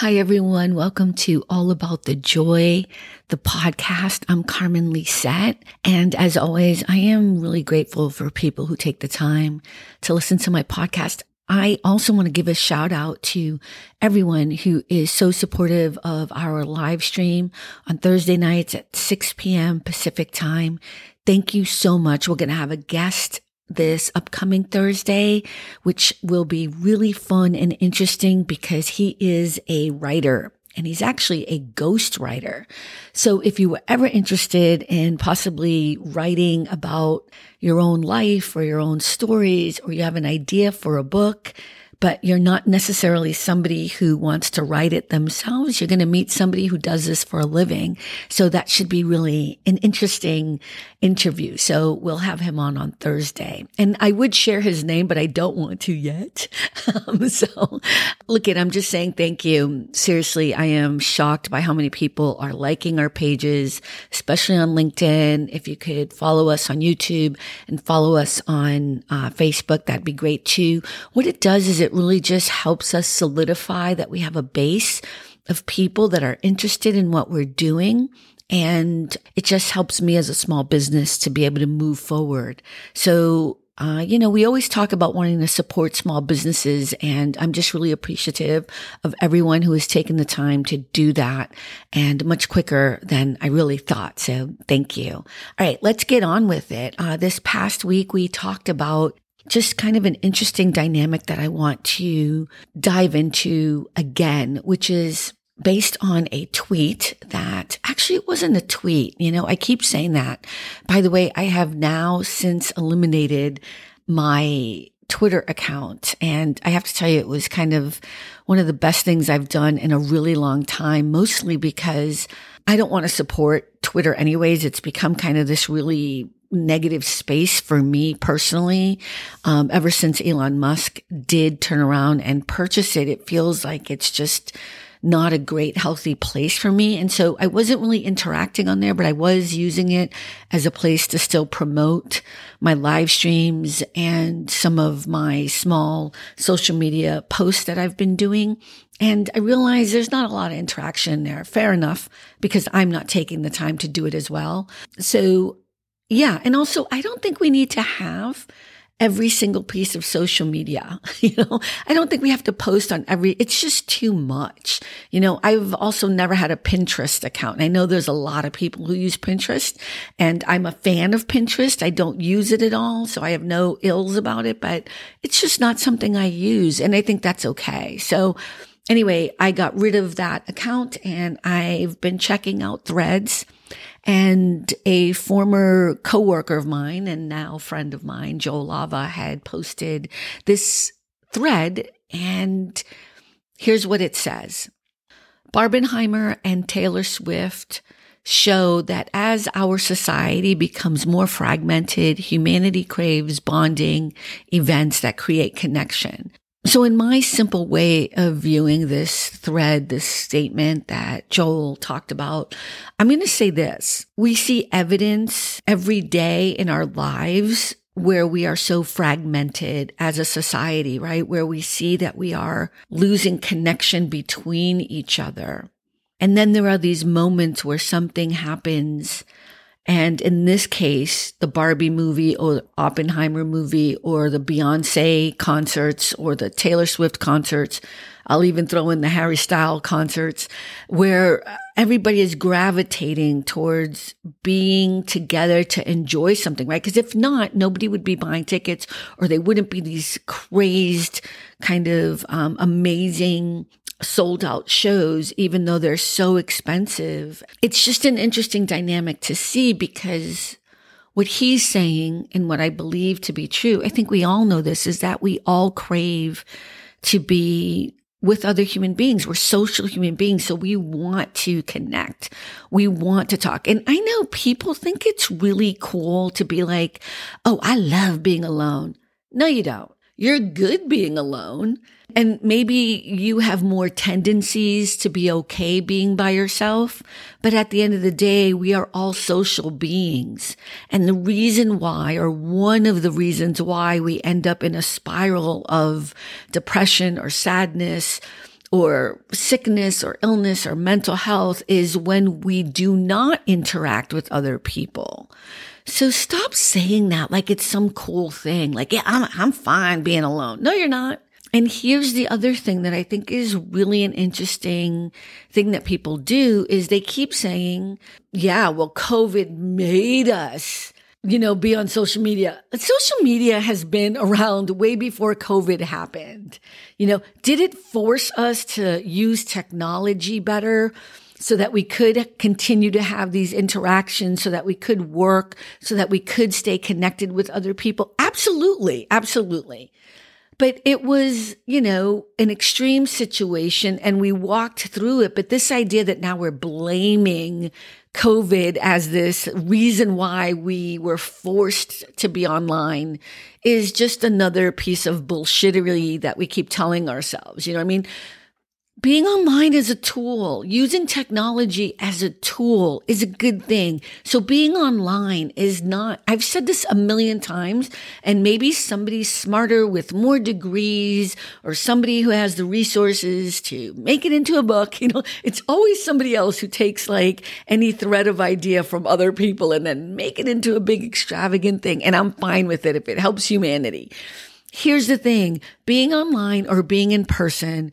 Hi, everyone. Welcome to All About the Joy, the podcast. I'm Carmen Lezeth. And as always, I am really grateful for people who take the time to listen to my podcast. I also want to give a shout out to everyone who is so supportive of our live stream on Thursday nights at 6 p.m. Pacific time. Thank you so much. We're going to have a guest this upcoming Thursday, which will be really fun and interesting because he is a writer and he's actually a ghost writer. So if you were ever interested in possibly writing about your own life or your own stories, or you have an idea for a book, but you're not necessarily somebody who wants to write it themselves. You're going to meet somebody who does this for a living. So that should be really an interesting interview. So we'll have him on on Thursday and I would share his name, but I don't want to yet. Um, so look at, I'm just saying thank you. Seriously, I am shocked by how many people are liking our pages, especially on LinkedIn. If you could follow us on YouTube and follow us on uh, Facebook, that'd be great too. What it does is it really just helps us solidify that we have a base of people that are interested in what we're doing and it just helps me as a small business to be able to move forward. So, uh, you know, we always talk about wanting to support small businesses, and I'm just really appreciative of everyone who has taken the time to do that and much quicker than I really thought. So thank you. All right, let's get on with it. Uh, this past week, we talked about just kind of an interesting dynamic that I want to dive into again, which is based on a tweet that actually it wasn't a tweet. You know, I keep saying that. By the way, I have now since eliminated my Twitter account. And I have to tell you, it was kind of one of the best things I've done in a really long time, mostly because I don't want to support Twitter anyways. It's become kind of this really negative space for me personally. Um, ever since Elon Musk did turn around and purchase it, it feels like it's just not a great healthy place for me. And so I wasn't really interacting on there, but I was using it as a place to still promote my live streams and some of my small social media posts that I've been doing. And I realized there's not a lot of interaction there. Fair enough, because I'm not taking the time to do it as well. So yeah. And also I don't think we need to have every single piece of social media. You know, I don't think we have to post on every, it's just too much. You know, I've also never had a Pinterest account. I know there's a lot of people who use Pinterest and I'm a fan of Pinterest. I don't use it at all. So I have no ills about it, but it's just not something I use. And I think that's okay. So anyway, I got rid of that account and I've been checking out threads and a former coworker of mine and now friend of mine, Joe Lava, had posted this thread. And here's what it says. Barbenheimer and Taylor Swift show that as our society becomes more fragmented, humanity craves bonding events that create connection. So in my simple way of viewing this thread, this statement that Joel talked about, I'm going to say this. We see evidence every day in our lives where we are so fragmented as a society, right? Where we see that we are losing connection between each other. And then there are these moments where something happens and in this case, the Barbie movie or Oppenheimer movie or the Beyonce concerts or the Taylor Swift concerts, I'll even throw in the Harry Style concerts where everybody is gravitating towards being together to enjoy something, right? Because if not, nobody would be buying tickets or they wouldn't be these crazed kind of um, amazing sold out shows, even though they're so expensive. It's just an interesting dynamic to see because what he's saying and what I believe to be true, I think we all know this, is that we all crave to be with other human beings. We're social human beings. So we want to connect. We want to talk. And I know people think it's really cool to be like, Oh, I love being alone. No, you don't. You're good being alone. And maybe you have more tendencies to be okay being by yourself. But at the end of the day, we are all social beings. And the reason why, or one of the reasons why we end up in a spiral of depression or sadness or sickness or illness or mental health is when we do not interact with other people. So stop saying that like it's some cool thing. Like, yeah, I'm, I'm fine being alone. No, you're not. And here's the other thing that I think is really an interesting thing that people do is they keep saying, yeah, well, COVID made us, you know, be on social media. Social media has been around way before COVID happened. You know, did it force us to use technology better? So that we could continue to have these interactions, so that we could work, so that we could stay connected with other people? Absolutely. Absolutely. But it was, you know, an extreme situation and we walked through it. But this idea that now we're blaming COVID as this reason why we were forced to be online is just another piece of bullshittery that we keep telling ourselves. You know I mean? Being online is a tool. Using technology as a tool is a good thing. So being online is not, I've said this a million times and maybe somebody smarter with more degrees or somebody who has the resources to make it into a book. You know, it's always somebody else who takes like any thread of idea from other people and then make it into a big extravagant thing. And I'm fine with it if it helps humanity. Here's the thing, being online or being in person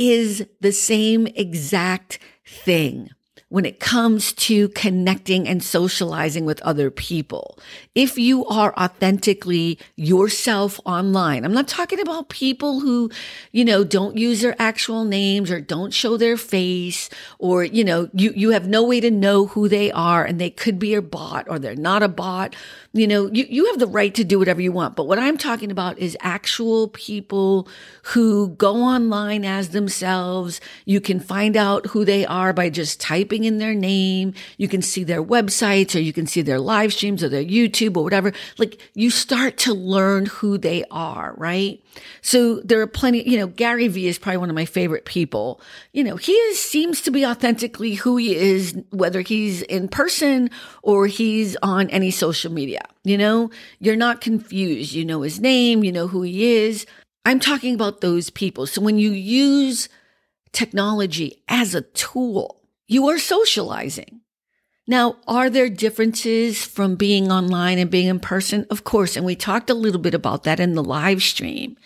is the same exact thing when it comes to connecting and socializing with other people. If you are authentically yourself online, I'm not talking about people who, you know, don't use their actual names or don't show their face or, you know, you, you have no way to know who they are and they could be a bot or they're not a bot. You know, you, you have the right to do whatever you want. But what I'm talking about is actual people who go online as themselves. You can find out who they are by just typing in their name. You can see their websites or you can see their live streams or their YouTube or whatever. Like you start to learn who they are, right? So there are plenty, you know, Gary Vee is probably one of my favorite people. You know, he is, seems to be authentically who he is, whether he's in person or he's on any social media. You know, you're not confused. You know his name, you know who he is. I'm talking about those people. So when you use technology as a tool, you are socializing. Now, are there differences from being online and being in person? Of course. And we talked a little bit about that in the live stream.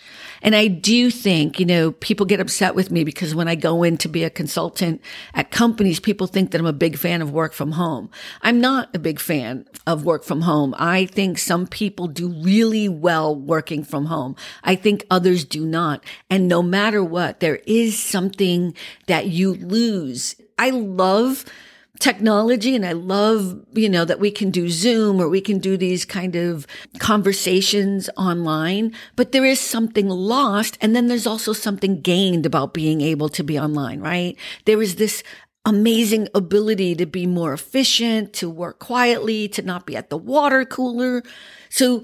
And I do think, you know, people get upset with me because when I go in to be a consultant at companies, people think that I'm a big fan of work from home. I'm not a big fan of work from home. I think some people do really well working from home. I think others do not. And no matter what, there is something that you lose. I love technology and I love, you know, that we can do Zoom or we can do these kind of conversations online, but there is something lost. And then there's also something gained about being able to be online, right? There is this amazing ability to be more efficient, to work quietly, to not be at the water cooler. So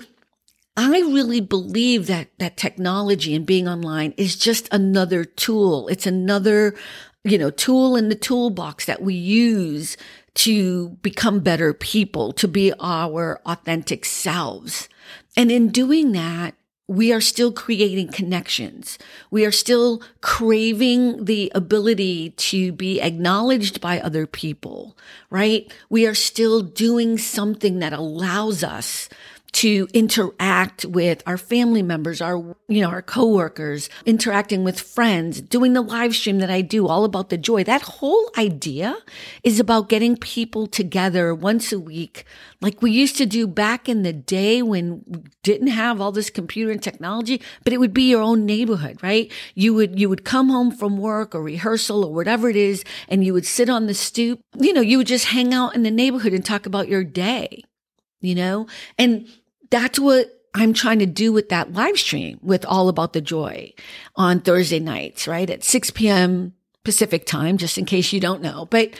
I really believe that that technology and being online is just another tool. It's another you know, tool in the toolbox that we use to become better people, to be our authentic selves. And in doing that, we are still creating connections. We are still craving the ability to be acknowledged by other people, right? We are still doing something that allows us to interact with our family members, our, you know, our coworkers, interacting with friends, doing the live stream that I do all about the joy. That whole idea is about getting people together once a week, like we used to do back in the day when we didn't have all this computer and technology, but it would be your own neighborhood, right? You would, you would come home from work or rehearsal or whatever it is, and you would sit on the stoop. You know, you would just hang out in the neighborhood and talk about your day, you know, and that's what I'm trying to do with that live stream with All About the Joy on Thursday nights, right? At 6 p.m. Pacific time, just in case you don't know. But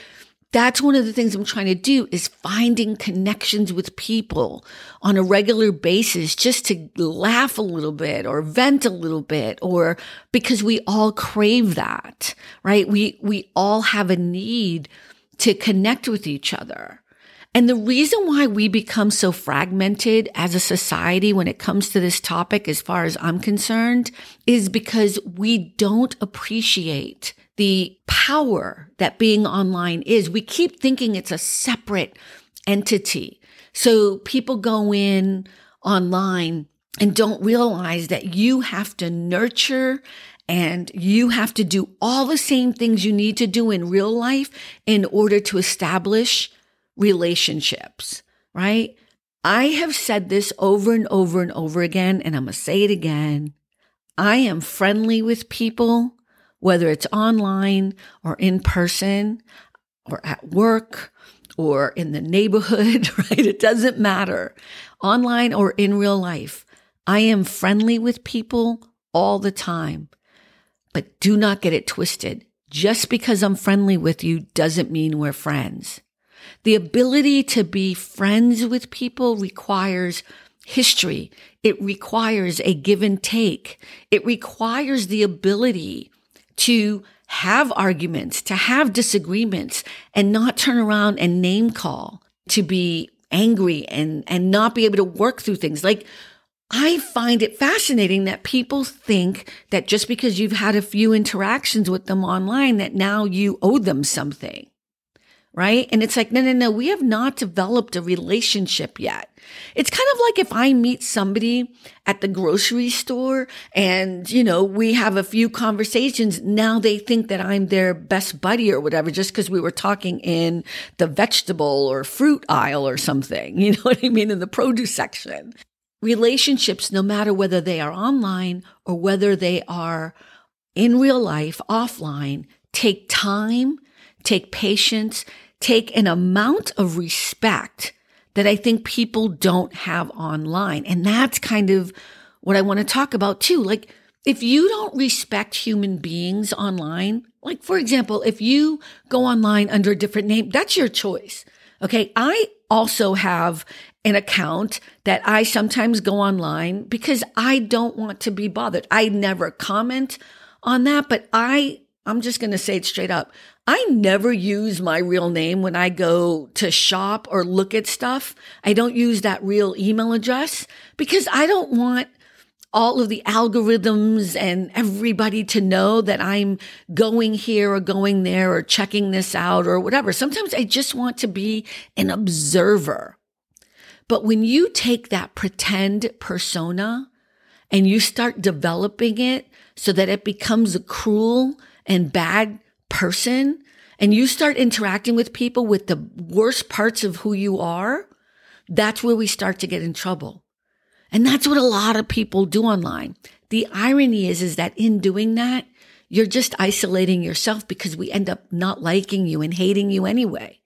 that's one of the things I'm trying to do is finding connections with people on a regular basis just to laugh a little bit or vent a little bit or because we all crave that, right? We, we all have a need to connect with each other. And the reason why we become so fragmented as a society when it comes to this topic, as far as I'm concerned, is because we don't appreciate the power that being online is. We keep thinking it's a separate entity. So people go in online and don't realize that you have to nurture and you have to do all the same things you need to do in real life in order to establish relationships, right? I have said this over and over and over again, and I'm going to say it again. I am friendly with people, whether it's online or in person or at work or in the neighborhood, right? It doesn't matter. Online or in real life. I am friendly with people all the time. But do not get it twisted. Just because I'm friendly with you doesn't mean we're friends. The ability to be friends with people requires history. It requires a give and take. It requires the ability to have arguments, to have disagreements and not turn around and name call, to be angry and, and not be able to work through things. Like I find it fascinating that people think that just because you've had a few interactions with them online, that now you owe them something. Right. And it's like, no, no, no, we have not developed a relationship yet. It's kind of like if I meet somebody at the grocery store and, you know, we have a few conversations. Now they think that I'm their best buddy or whatever, just because we were talking in the vegetable or fruit aisle or something. You know what I mean? In the produce section relationships, no matter whether they are online or whether they are in real life, offline, take time, take patience, take an amount of respect that I think people don't have online. And that's kind of what I want to talk about too. Like, if you don't respect human beings online, like for example, if you go online under a different name, that's your choice. Okay. I also have an account that I sometimes go online because I don't want to be bothered. I never comment on that, but I, I'm just going to say it straight up. I never use my real name when I go to shop or look at stuff. I don't use that real email address because I don't want all of the algorithms and everybody to know that I'm going here or going there or checking this out or whatever. Sometimes I just want to be an observer. But when you take that pretend persona and you start developing it so that it becomes a cruel and bad person, and you start interacting with people with the worst parts of who you are, that's where we start to get in trouble. And that's what a lot of people do online. The irony is, is that in doing that, you're just isolating yourself because we end up not liking you and hating you anyway.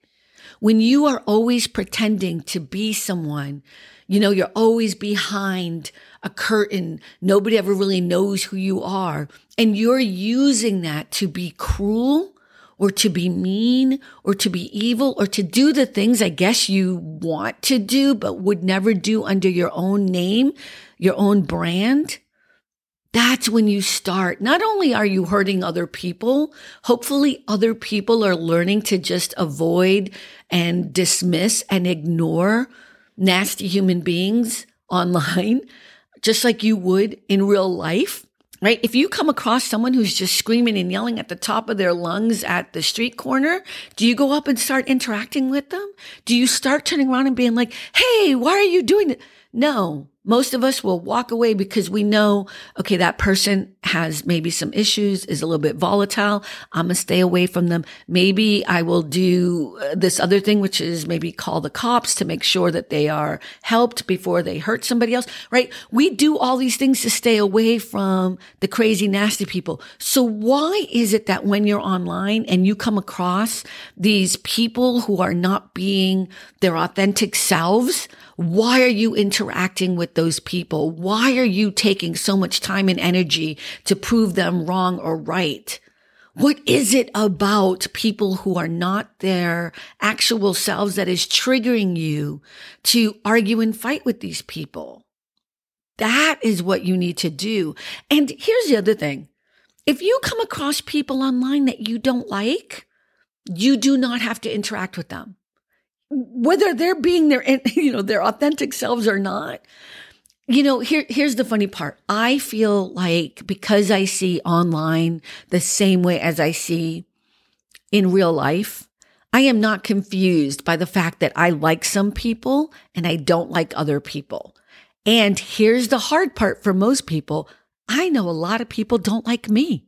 When you are always pretending to be someone, you know, you're always behind a curtain. Nobody ever really knows who you are. And you're using that to be cruel or to be mean or to be evil or to do the things I guess you want to do, but would never do under your own name, your own brand that's when you start. Not only are you hurting other people, hopefully other people are learning to just avoid and dismiss and ignore nasty human beings online, just like you would in real life. Right? If you come across someone who's just screaming and yelling at the top of their lungs at the street corner, do you go up and start interacting with them? Do you start turning around and being like, Hey, why are you doing it? No, most of us will walk away because we know, okay, that person has maybe some issues, is a little bit volatile. I'm going to stay away from them. Maybe I will do uh, this other thing, which is maybe call the cops to make sure that they are helped before they hurt somebody else, right? We do all these things to stay away from the crazy, nasty people. So why is it that when you're online and you come across these people who are not being their authentic selves, why are you interacting with those people? Why are you taking so much time and energy to prove them wrong or right? What is it about people who are not their actual selves that is triggering you to argue and fight with these people? That is what you need to do. And here's the other thing. If you come across people online that you don't like, you do not have to interact with them. Whether they're being their, you know, their authentic selves or not. You know, here, here's the funny part. I feel like because I see online the same way as I see in real life, I am not confused by the fact that I like some people and I don't like other people. And here's the hard part for most people. I know a lot of people don't like me.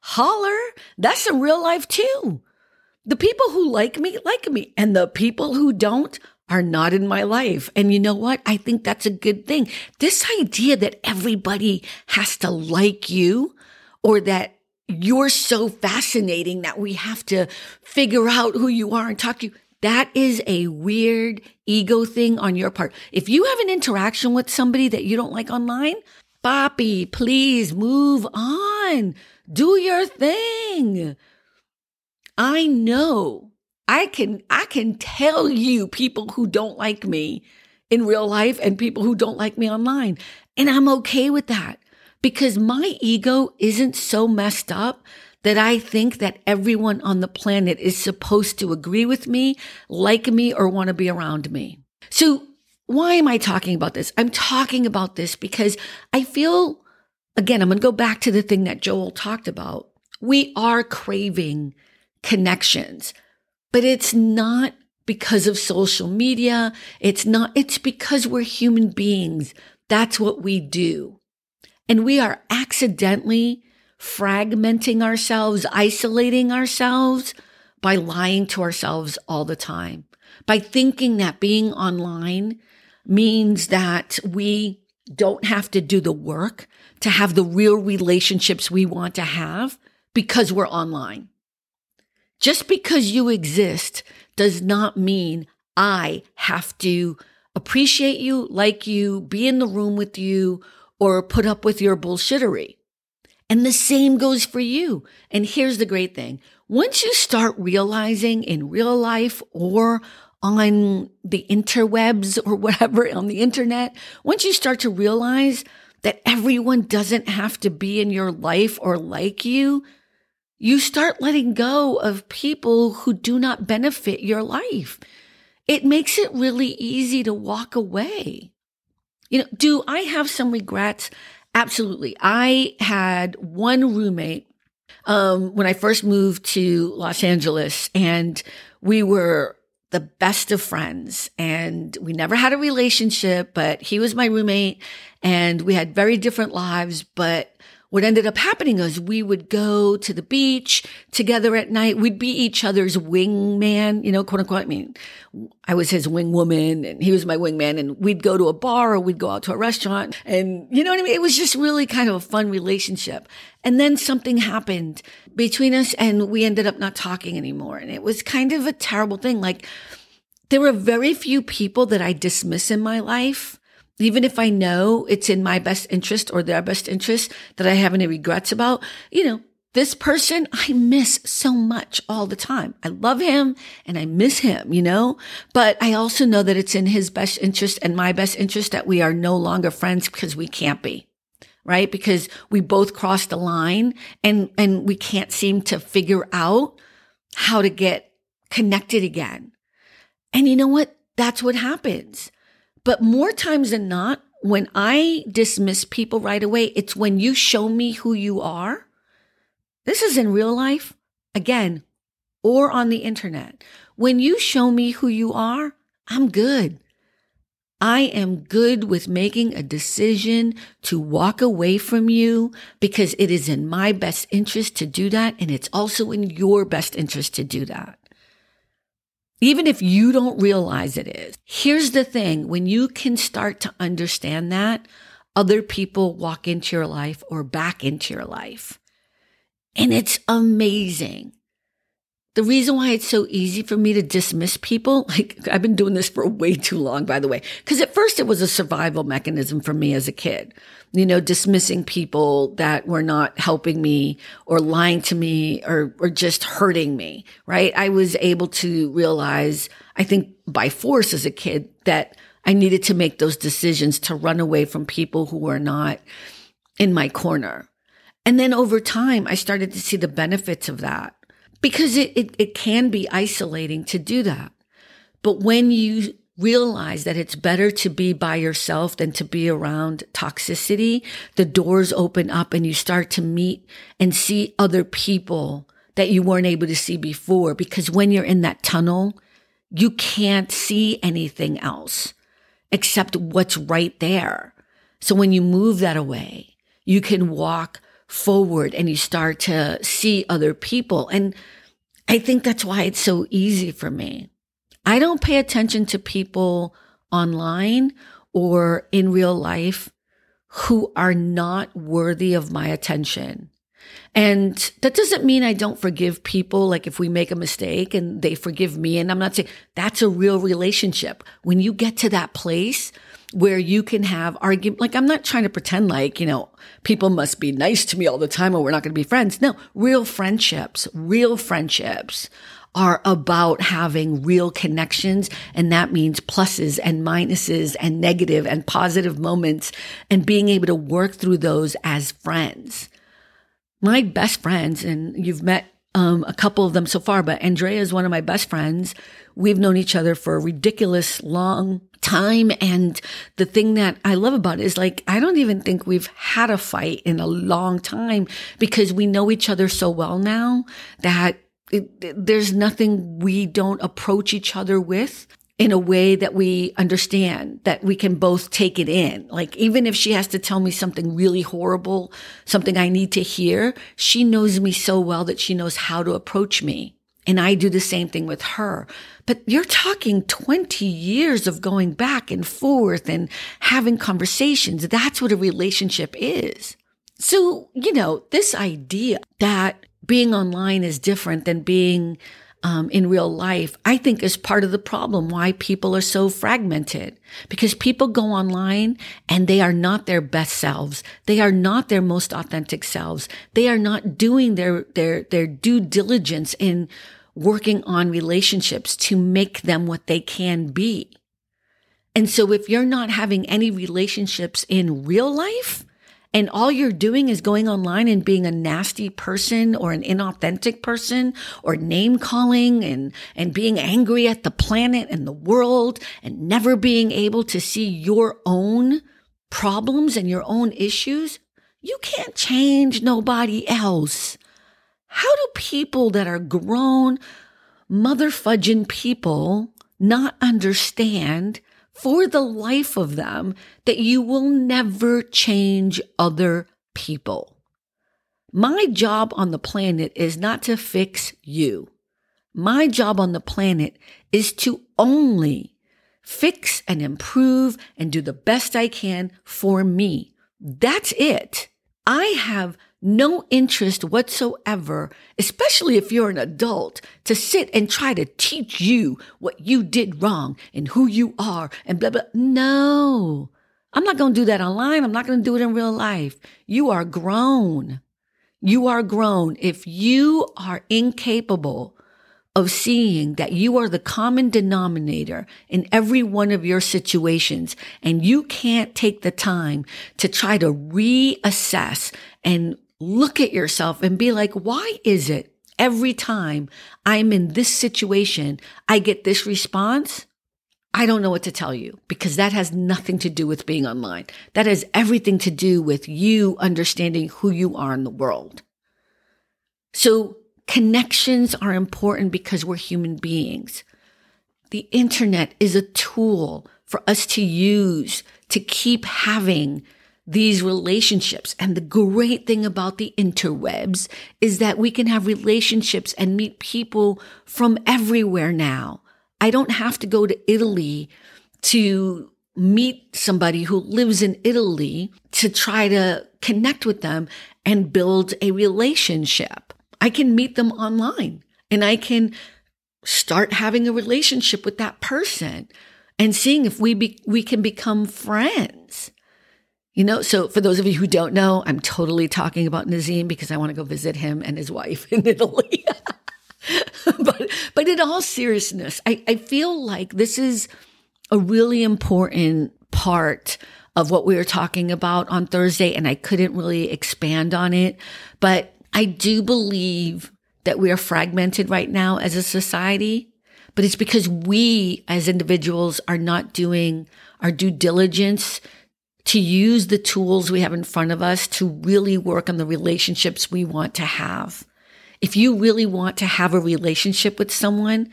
Holler. That's in real life too. The people who like me, like me. And the people who don't are not in my life. And you know what? I think that's a good thing. This idea that everybody has to like you or that you're so fascinating that we have to figure out who you are and talk to you. That is a weird ego thing on your part. If you have an interaction with somebody that you don't like online, Bobby, please move on. Do your thing. I know I can, I can tell you people who don't like me in real life and people who don't like me online. And I'm okay with that because my ego isn't so messed up that I think that everyone on the planet is supposed to agree with me, like me, or want to be around me. So why am I talking about this? I'm talking about this because I feel, again, I'm going to go back to the thing that Joel talked about. We are craving connections, but it's not because of social media. It's not, it's because we're human beings. That's what we do. And we are accidentally fragmenting ourselves, isolating ourselves by lying to ourselves all the time, by thinking that being online means that we don't have to do the work to have the real relationships we want to have because we're online. Just because you exist does not mean I have to appreciate you, like you, be in the room with you, or put up with your bullshittery. And the same goes for you. And here's the great thing. Once you start realizing in real life or on the interwebs or whatever on the internet, once you start to realize that everyone doesn't have to be in your life or like you, you start letting go of people who do not benefit your life. It makes it really easy to walk away. You know, do I have some regrets? Absolutely. I had one roommate um, when I first moved to Los Angeles, and we were the best of friends. And we never had a relationship, but he was my roommate, and we had very different lives. But what ended up happening is we would go to the beach together at night. We'd be each other's wingman, you know, quote unquote. I mean, I was his wingwoman and he was my wingman and we'd go to a bar or we'd go out to a restaurant and you know what I mean? It was just really kind of a fun relationship. And then something happened between us and we ended up not talking anymore. And it was kind of a terrible thing. Like there were very few people that I dismiss in my life even if I know it's in my best interest or their best interest that I have any regrets about, you know, this person I miss so much all the time. I love him and I miss him, you know, but I also know that it's in his best interest and my best interest that we are no longer friends because we can't be. Right? Because we both crossed the line and, and we can't seem to figure out how to get connected again. And you know what? That's what happens. But more times than not, when I dismiss people right away, it's when you show me who you are. This is in real life, again, or on the internet. When you show me who you are, I'm good. I am good with making a decision to walk away from you because it is in my best interest to do that. And it's also in your best interest to do that even if you don't realize it is. Here's the thing when you can start to understand that, other people walk into your life or back into your life. And it's amazing. The reason why it's so easy for me to dismiss people, like I've been doing this for way too long, by the way, because at first it was a survival mechanism for me as a kid, you know, dismissing people that were not helping me or lying to me or, or just hurting me, right? I was able to realize, I think by force as a kid that I needed to make those decisions to run away from people who were not in my corner. And then over time, I started to see the benefits of that because it, it, it can be isolating to do that. But when you realize that it's better to be by yourself than to be around toxicity, the doors open up and you start to meet and see other people that you weren't able to see before. Because when you're in that tunnel, you can't see anything else except what's right there. So when you move that away, you can walk forward and you start to see other people. And I think that's why it's so easy for me. I don't pay attention to people online or in real life who are not worthy of my attention. And that doesn't mean I don't forgive people. Like if we make a mistake and they forgive me, and I'm not saying that's a real relationship. When you get to that place where you can have argument, like I'm not trying to pretend like, you know, people must be nice to me all the time or we're not going to be friends. No, real friendships, real friendships are about having real connections. And that means pluses and minuses and negative and positive moments and being able to work through those as friends. My best friends, and you've met um, a couple of them so far, but Andrea is one of my best friends. We've known each other for a ridiculous long time. And the thing that I love about it is like, I don't even think we've had a fight in a long time because we know each other so well now that it, there's nothing we don't approach each other with in a way that we understand that we can both take it in. Like even if she has to tell me something really horrible, something I need to hear, she knows me so well that she knows how to approach me. And I do the same thing with her. But you're talking 20 years of going back and forth and having conversations. That's what a relationship is. So, you know, this idea that being online is different than being um, in real life, I think is part of the problem why people are so fragmented because people go online and they are not their best selves. They are not their most authentic selves. They are not doing their, their, their due diligence in working on relationships to make them what they can be. And so if you're not having any relationships in real life, and all you're doing is going online and being a nasty person or an inauthentic person or name calling and, and being angry at the planet and the world and never being able to see your own problems and your own issues, you can't change nobody else. How do people that are grown, mother fudging people not understand for the life of them that you will never change other people. My job on the planet is not to fix you. My job on the planet is to only fix and improve and do the best I can for me. That's it. I have no interest whatsoever, especially if you're an adult, to sit and try to teach you what you did wrong and who you are and blah, blah. No, I'm not going to do that online. I'm not going to do it in real life. You are grown. You are grown. If you are incapable of seeing that you are the common denominator in every one of your situations and you can't take the time to try to reassess and look at yourself and be like, why is it every time I'm in this situation, I get this response? I don't know what to tell you because that has nothing to do with being online. That has everything to do with you understanding who you are in the world. So connections are important because we're human beings. The internet is a tool for us to use to keep having these relationships. And the great thing about the interwebs is that we can have relationships and meet people from everywhere now. I don't have to go to Italy to meet somebody who lives in Italy to try to connect with them and build a relationship. I can meet them online and I can start having a relationship with that person and seeing if we be, we can become friends. You know, so for those of you who don't know, I'm totally talking about Nazim because I want to go visit him and his wife in Italy. but but in all seriousness, I, I feel like this is a really important part of what we were talking about on Thursday, and I couldn't really expand on it. But I do believe that we are fragmented right now as a society, but it's because we as individuals are not doing our due diligence to use the tools we have in front of us to really work on the relationships we want to have. If you really want to have a relationship with someone,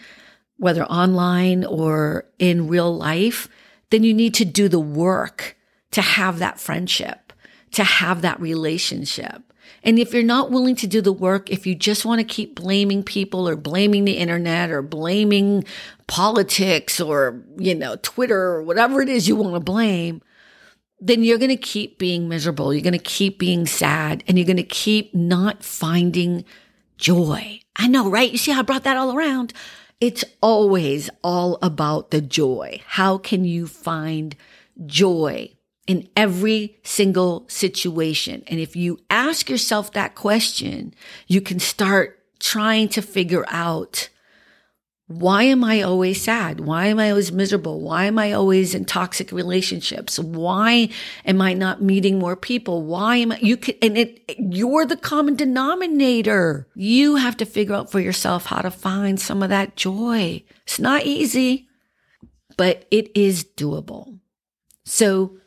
whether online or in real life, then you need to do the work to have that friendship, to have that relationship. And if you're not willing to do the work, if you just want to keep blaming people or blaming the internet or blaming politics or, you know, Twitter or whatever it is you want to blame, then you're going to keep being miserable. You're going to keep being sad and you're going to keep not finding joy. I know, right? You see how I brought that all around? It's always all about the joy. How can you find joy in every single situation? And if you ask yourself that question, you can start trying to figure out why am I always sad? Why am I always miserable? Why am I always in toxic relationships? Why am I not meeting more people? Why am I, you can, and it, you're the common denominator. You have to figure out for yourself how to find some of that joy. It's not easy, but it is doable. So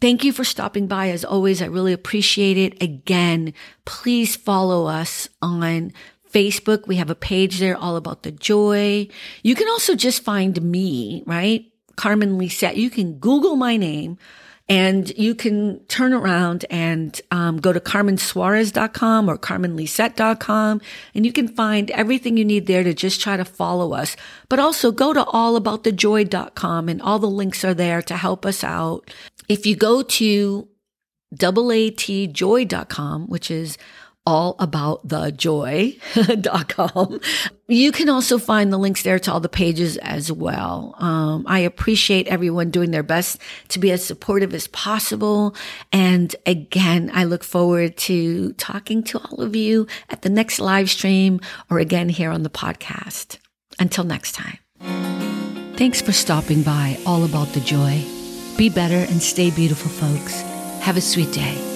thank you for stopping by. As always, I really appreciate it. Again, please follow us on Facebook. We have a page there all about the joy. You can also just find me, right? Carmen Lezeth. You can Google my name and you can turn around and um, go to carmensuarez.com or carmenlezeth.com and you can find everything you need there to just try to follow us. But also go to allaboutthejoy.com and all the links are there to help us out. If you go to atjoy.com, which is all about the joy.com. You can also find the links there to all the pages as well. Um, I appreciate everyone doing their best to be as supportive as possible. And again, I look forward to talking to all of you at the next live stream or again here on the podcast. Until next time. Thanks for stopping by All About the Joy. Be better and stay beautiful, folks. Have a sweet day.